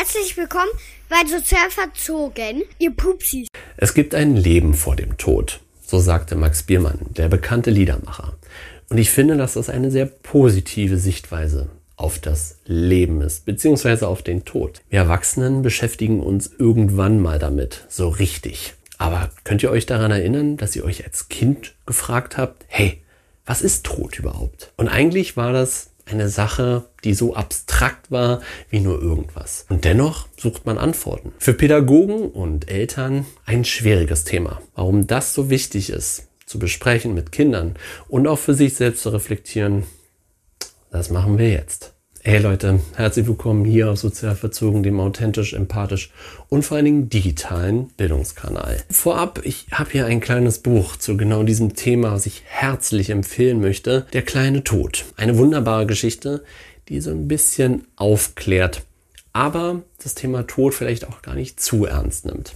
Herzlich willkommen bei Sozial Verzogen, ihr Pupsis. Es gibt ein Leben vor dem Tod, so sagte Max Biermann, der bekannte Liedermacher. Und ich finde, dass das eine sehr positive Sichtweise auf das Leben ist, beziehungsweise auf den Tod. Wir Erwachsenen beschäftigen uns irgendwann mal damit, so richtig. Aber könnt ihr euch daran erinnern, dass ihr euch als Kind gefragt habt, hey, was ist Tod überhaupt? Und eigentlich war das eine Sache, die so abstrakt war wie nur irgendwas. Und dennoch sucht man Antworten. Für Pädagogen und Eltern ein schwieriges Thema. Warum das so wichtig ist, zu besprechen mit Kindern und auch für sich selbst zu reflektieren, das machen wir jetzt. Hey Leute, herzlich willkommen hier auf Sozial Verzogen, dem authentisch, empathisch und vor allen Dingen digitalen Bildungskanal. Vorab, ich habe hier ein kleines Buch zu genau diesem Thema, was ich herzlich empfehlen möchte. Der kleine Tod. Eine wunderbare Geschichte, die so ein bisschen aufklärt, aber das Thema Tod vielleicht auch gar nicht zu ernst nimmt.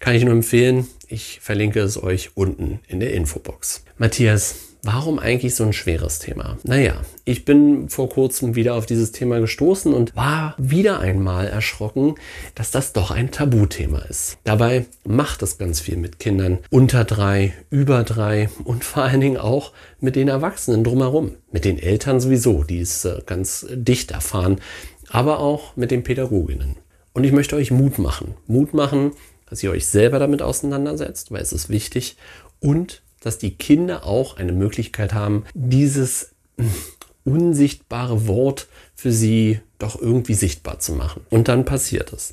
Kann ich nur empfehlen. Ich verlinke es euch unten in der Infobox. Matthias, Warum eigentlich so ein schweres Thema? Naja, ich bin vor kurzem wieder auf dieses Thema gestoßen und war wieder einmal erschrocken, dass das doch ein Tabuthema ist. Dabei macht es ganz viel mit Kindern unter drei, über drei und vor allen Dingen auch mit den Erwachsenen drumherum. Mit den Eltern sowieso, die es äh, ganz dicht erfahren, aber auch mit den Pädagoginnen. Und ich möchte euch Mut machen. Mut machen, dass ihr euch selber damit auseinandersetzt, weil es ist wichtig und dass die Kinder auch eine Möglichkeit haben, dieses unsichtbare Wort für sie doch irgendwie sichtbar zu machen. Und dann passiert es.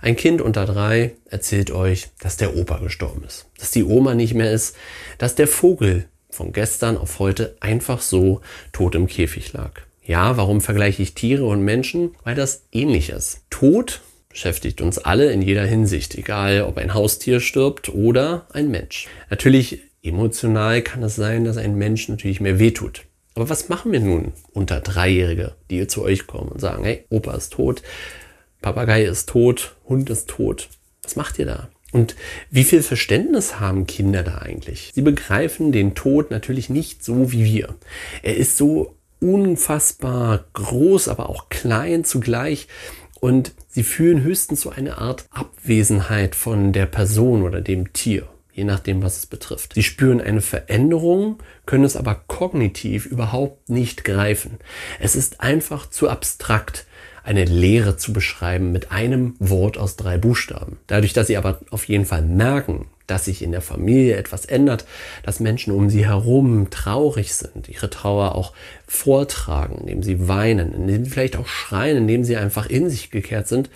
Ein Kind unter drei erzählt euch, dass der Opa gestorben ist, dass die Oma nicht mehr ist, dass der Vogel von gestern auf heute einfach so tot im Käfig lag. Ja, warum vergleiche ich Tiere und Menschen? Weil das ähnlich ist. Tod beschäftigt uns alle in jeder Hinsicht, egal ob ein Haustier stirbt oder ein Mensch. Natürlich Emotional kann es sein, dass ein Mensch natürlich mehr wehtut. Aber was machen wir nun unter Dreijährige, die zu euch kommen und sagen, hey, Opa ist tot, Papagei ist tot, Hund ist tot. Was macht ihr da? Und wie viel Verständnis haben Kinder da eigentlich? Sie begreifen den Tod natürlich nicht so wie wir. Er ist so unfassbar groß, aber auch klein zugleich. Und sie fühlen höchstens so eine Art Abwesenheit von der Person oder dem Tier je nachdem, was es betrifft. Sie spüren eine Veränderung, können es aber kognitiv überhaupt nicht greifen. Es ist einfach zu abstrakt, eine Lehre zu beschreiben mit einem Wort aus drei Buchstaben. Dadurch, dass sie aber auf jeden Fall merken, dass sich in der Familie etwas ändert, dass Menschen um sie herum traurig sind, ihre Trauer auch vortragen, indem sie weinen, indem sie vielleicht auch schreien, indem sie einfach in sich gekehrt sind,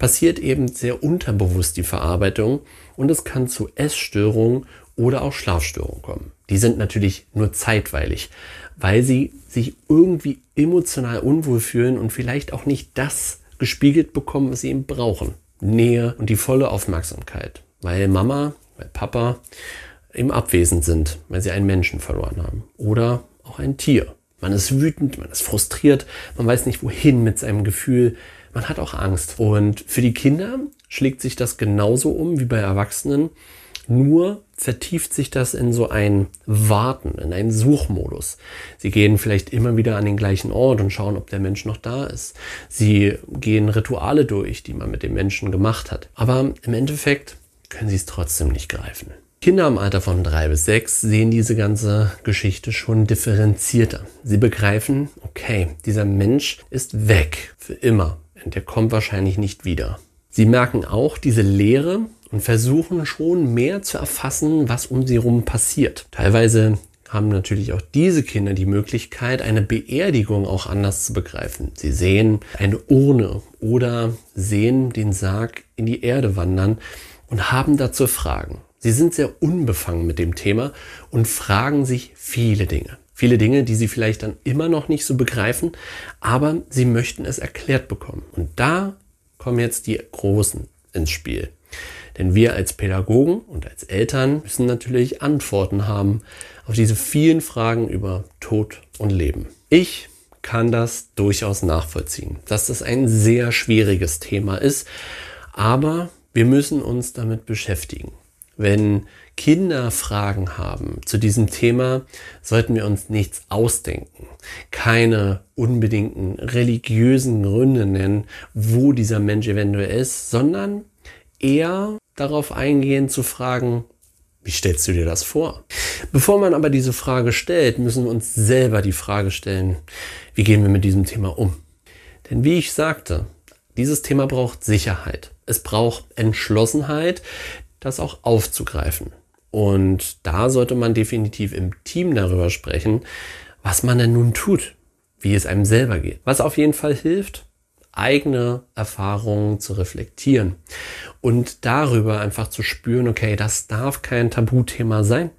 passiert eben sehr unterbewusst die Verarbeitung und es kann zu Essstörungen oder auch Schlafstörungen kommen. Die sind natürlich nur zeitweilig, weil sie sich irgendwie emotional unwohl fühlen und vielleicht auch nicht das gespiegelt bekommen, was sie eben brauchen. Nähe und die volle Aufmerksamkeit, weil Mama, weil Papa im Abwesend sind, weil sie einen Menschen verloren haben oder auch ein Tier. Man ist wütend, man ist frustriert, man weiß nicht wohin mit seinem Gefühl, man hat auch Angst. Und für die Kinder schlägt sich das genauso um wie bei Erwachsenen. Nur vertieft sich das in so ein Warten, in einen Suchmodus. Sie gehen vielleicht immer wieder an den gleichen Ort und schauen, ob der Mensch noch da ist. Sie gehen Rituale durch, die man mit dem Menschen gemacht hat. Aber im Endeffekt können sie es trotzdem nicht greifen. Kinder im Alter von drei bis sechs sehen diese ganze Geschichte schon differenzierter. Sie begreifen, okay, dieser Mensch ist weg für immer der kommt wahrscheinlich nicht wieder. Sie merken auch diese Leere und versuchen schon mehr zu erfassen, was um sie herum passiert. Teilweise haben natürlich auch diese Kinder die Möglichkeit, eine Beerdigung auch anders zu begreifen. Sie sehen eine Urne oder sehen den Sarg in die Erde wandern und haben dazu Fragen. Sie sind sehr unbefangen mit dem Thema und fragen sich viele Dinge. Viele Dinge, die sie vielleicht dann immer noch nicht so begreifen, aber sie möchten es erklärt bekommen. Und da kommen jetzt die Großen ins Spiel. Denn wir als Pädagogen und als Eltern müssen natürlich Antworten haben auf diese vielen Fragen über Tod und Leben. Ich kann das durchaus nachvollziehen, dass das ein sehr schwieriges Thema ist, aber wir müssen uns damit beschäftigen. Wenn Kinder Fragen haben zu diesem Thema, sollten wir uns nichts ausdenken. Keine unbedingten religiösen Gründe nennen, wo dieser Mensch eventuell ist, sondern eher darauf eingehen zu fragen, wie stellst du dir das vor? Bevor man aber diese Frage stellt, müssen wir uns selber die Frage stellen, wie gehen wir mit diesem Thema um? Denn wie ich sagte, dieses Thema braucht Sicherheit. Es braucht Entschlossenheit, das auch aufzugreifen. Und da sollte man definitiv im Team darüber sprechen, was man denn nun tut, wie es einem selber geht. Was auf jeden Fall hilft, eigene Erfahrungen zu reflektieren und darüber einfach zu spüren, okay, das darf kein Tabuthema sein,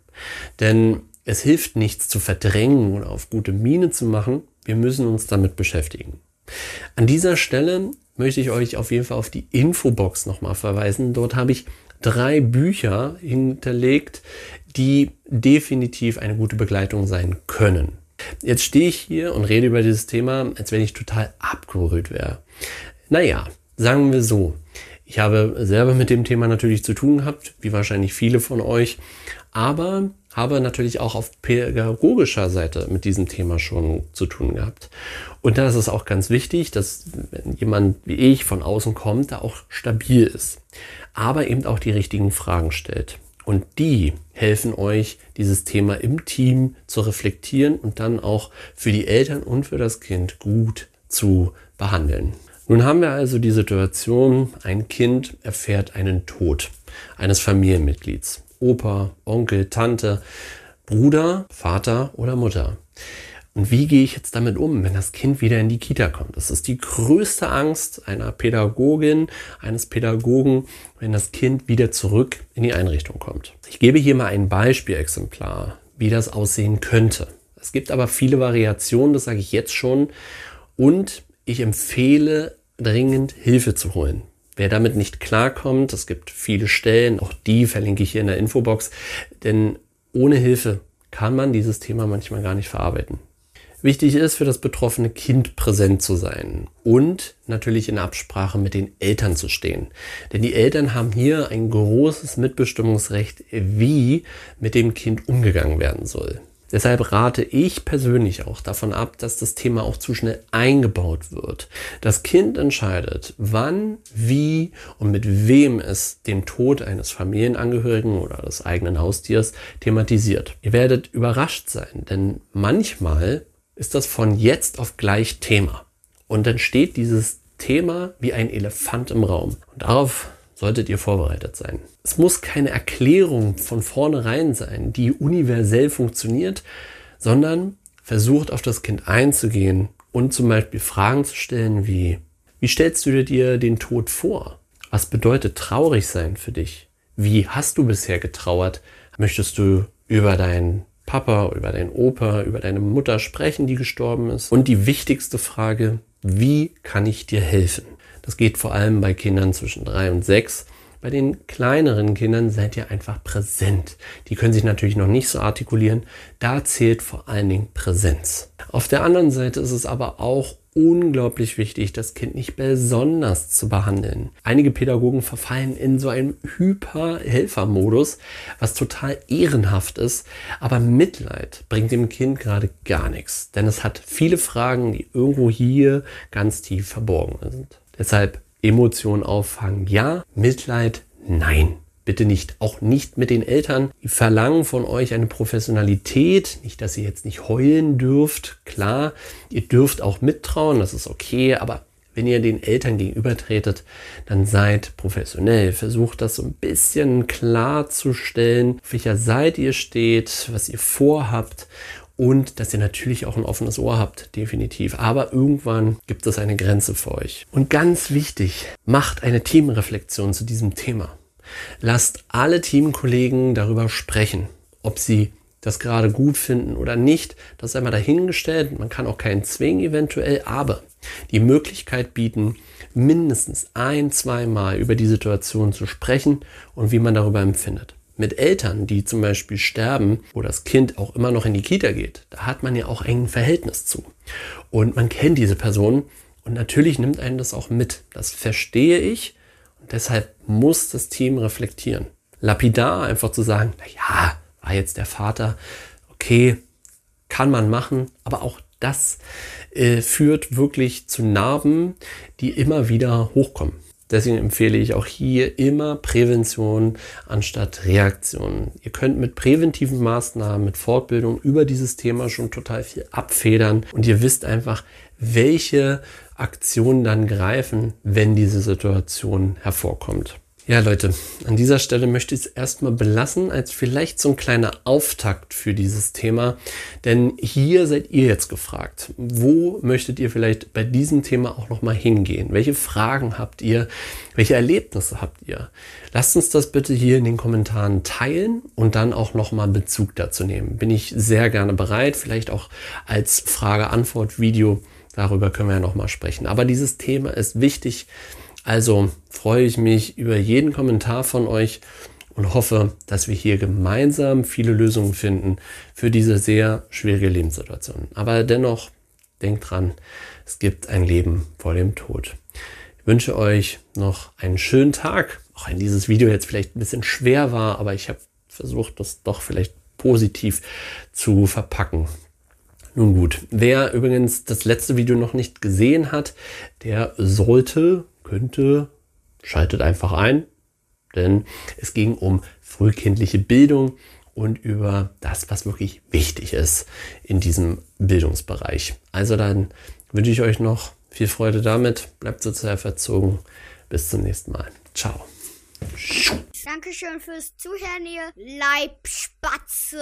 denn es hilft nichts zu verdrängen oder auf gute Miene zu machen. Wir müssen uns damit beschäftigen. An dieser Stelle möchte ich euch auf jeden Fall auf die Infobox nochmal verweisen. Dort habe ich drei Bücher hinterlegt, die definitiv eine gute Begleitung sein können. Jetzt stehe ich hier und rede über dieses Thema, als wenn ich total abgerührt wäre. Naja, sagen wir so. Ich habe selber mit dem Thema natürlich zu tun gehabt, wie wahrscheinlich viele von euch, aber habe natürlich auch auf pädagogischer Seite mit diesem Thema schon zu tun gehabt. Und da ist es auch ganz wichtig, dass wenn jemand wie ich von außen kommt, da auch stabil ist, aber eben auch die richtigen Fragen stellt. Und die helfen euch, dieses Thema im Team zu reflektieren und dann auch für die Eltern und für das Kind gut zu behandeln. Nun haben wir also die Situation, ein Kind erfährt einen Tod eines Familienmitglieds. Opa, Onkel, Tante, Bruder, Vater oder Mutter. Und wie gehe ich jetzt damit um, wenn das Kind wieder in die Kita kommt? Das ist die größte Angst einer Pädagogin, eines Pädagogen, wenn das Kind wieder zurück in die Einrichtung kommt. Ich gebe hier mal ein Beispielexemplar, wie das aussehen könnte. Es gibt aber viele Variationen, das sage ich jetzt schon. Und ich empfehle dringend Hilfe zu holen. Wer damit nicht klarkommt, es gibt viele Stellen, auch die verlinke ich hier in der Infobox, denn ohne Hilfe kann man dieses Thema manchmal gar nicht verarbeiten. Wichtig ist für das betroffene Kind präsent zu sein und natürlich in Absprache mit den Eltern zu stehen. Denn die Eltern haben hier ein großes Mitbestimmungsrecht, wie mit dem Kind umgegangen werden soll. Deshalb rate ich persönlich auch davon ab, dass das Thema auch zu schnell eingebaut wird. Das Kind entscheidet, wann, wie und mit wem es den Tod eines Familienangehörigen oder des eigenen Haustiers thematisiert. Ihr werdet überrascht sein, denn manchmal ist das von jetzt auf gleich Thema. Und dann steht dieses Thema wie ein Elefant im Raum. Und darauf solltet ihr vorbereitet sein. Es muss keine Erklärung von vornherein sein, die universell funktioniert, sondern versucht auf das Kind einzugehen und zum Beispiel Fragen zu stellen wie, wie stellst du dir den Tod vor? Was bedeutet traurig sein für dich? Wie hast du bisher getrauert? Möchtest du über deinen Papa, über deinen Opa, über deine Mutter sprechen, die gestorben ist. Und die wichtigste Frage, wie kann ich dir helfen? Das geht vor allem bei Kindern zwischen drei und sechs. Bei den kleineren Kindern seid ihr einfach präsent. Die können sich natürlich noch nicht so artikulieren. Da zählt vor allen Dingen Präsenz. Auf der anderen Seite ist es aber auch unglaublich wichtig, das Kind nicht besonders zu behandeln. Einige Pädagogen verfallen in so einen Hyper-Helfer-Modus, was total ehrenhaft ist, aber Mitleid bringt dem Kind gerade gar nichts, denn es hat viele Fragen, die irgendwo hier ganz tief verborgen sind. Deshalb Emotionen auffangen, ja, Mitleid, nein bitte nicht. Auch nicht mit den Eltern. Die verlangen von euch eine Professionalität. Nicht, dass ihr jetzt nicht heulen dürft. Klar, ihr dürft auch mittrauen, das ist okay, aber wenn ihr den Eltern gegenübertretet, dann seid professionell. Versucht das so ein bisschen klarzustellen, auf welcher Seite ihr steht, was ihr vorhabt und dass ihr natürlich auch ein offenes Ohr habt, definitiv. Aber irgendwann gibt es eine Grenze für euch. Und ganz wichtig, macht eine Teamreflexion zu diesem Thema. Lasst alle Teamkollegen darüber sprechen, ob sie das gerade gut finden oder nicht. Das ist einmal dahingestellt. Man kann auch keinen zwingen eventuell, aber die Möglichkeit bieten, mindestens ein, zweimal über die Situation zu sprechen und wie man darüber empfindet. Mit Eltern, die zum Beispiel sterben, wo das Kind auch immer noch in die Kita geht, da hat man ja auch ein Verhältnis zu. Und man kennt diese Person und natürlich nimmt einen das auch mit. Das verstehe ich. Deshalb muss das Team reflektieren. lapidar einfach zu sagen, na ja, war jetzt der Vater, okay, kann man machen, aber auch das äh, führt wirklich zu Narben, die immer wieder hochkommen. Deswegen empfehle ich auch hier immer Prävention anstatt Reaktion. Ihr könnt mit präventiven Maßnahmen, mit Fortbildung über dieses Thema schon total viel abfedern und ihr wisst einfach, welche Aktionen dann greifen, wenn diese Situation hervorkommt. Ja, Leute, an dieser Stelle möchte ich es erstmal belassen, als vielleicht so ein kleiner Auftakt für dieses Thema. Denn hier seid ihr jetzt gefragt. Wo möchtet ihr vielleicht bei diesem Thema auch nochmal hingehen? Welche Fragen habt ihr? Welche Erlebnisse habt ihr? Lasst uns das bitte hier in den Kommentaren teilen und dann auch nochmal Bezug dazu nehmen. Bin ich sehr gerne bereit, vielleicht auch als Frage-Antwort-Video. Darüber können wir ja nochmal sprechen. Aber dieses Thema ist wichtig also freue ich mich über jeden Kommentar von euch und hoffe, dass wir hier gemeinsam viele Lösungen finden für diese sehr schwierige Lebenssituation. Aber dennoch, denkt dran, es gibt ein Leben vor dem Tod. Ich wünsche euch noch einen schönen Tag, auch wenn dieses Video jetzt vielleicht ein bisschen schwer war, aber ich habe versucht, das doch vielleicht positiv zu verpacken. Nun gut, wer übrigens das letzte Video noch nicht gesehen hat, der sollte könnte, schaltet einfach ein, denn es ging um frühkindliche Bildung und über das, was wirklich wichtig ist in diesem Bildungsbereich. Also dann wünsche ich euch noch viel Freude damit, bleibt sozial verzogen. Bis zum nächsten Mal. Ciao. Dankeschön fürs Zuhören, ihr Leibspatze.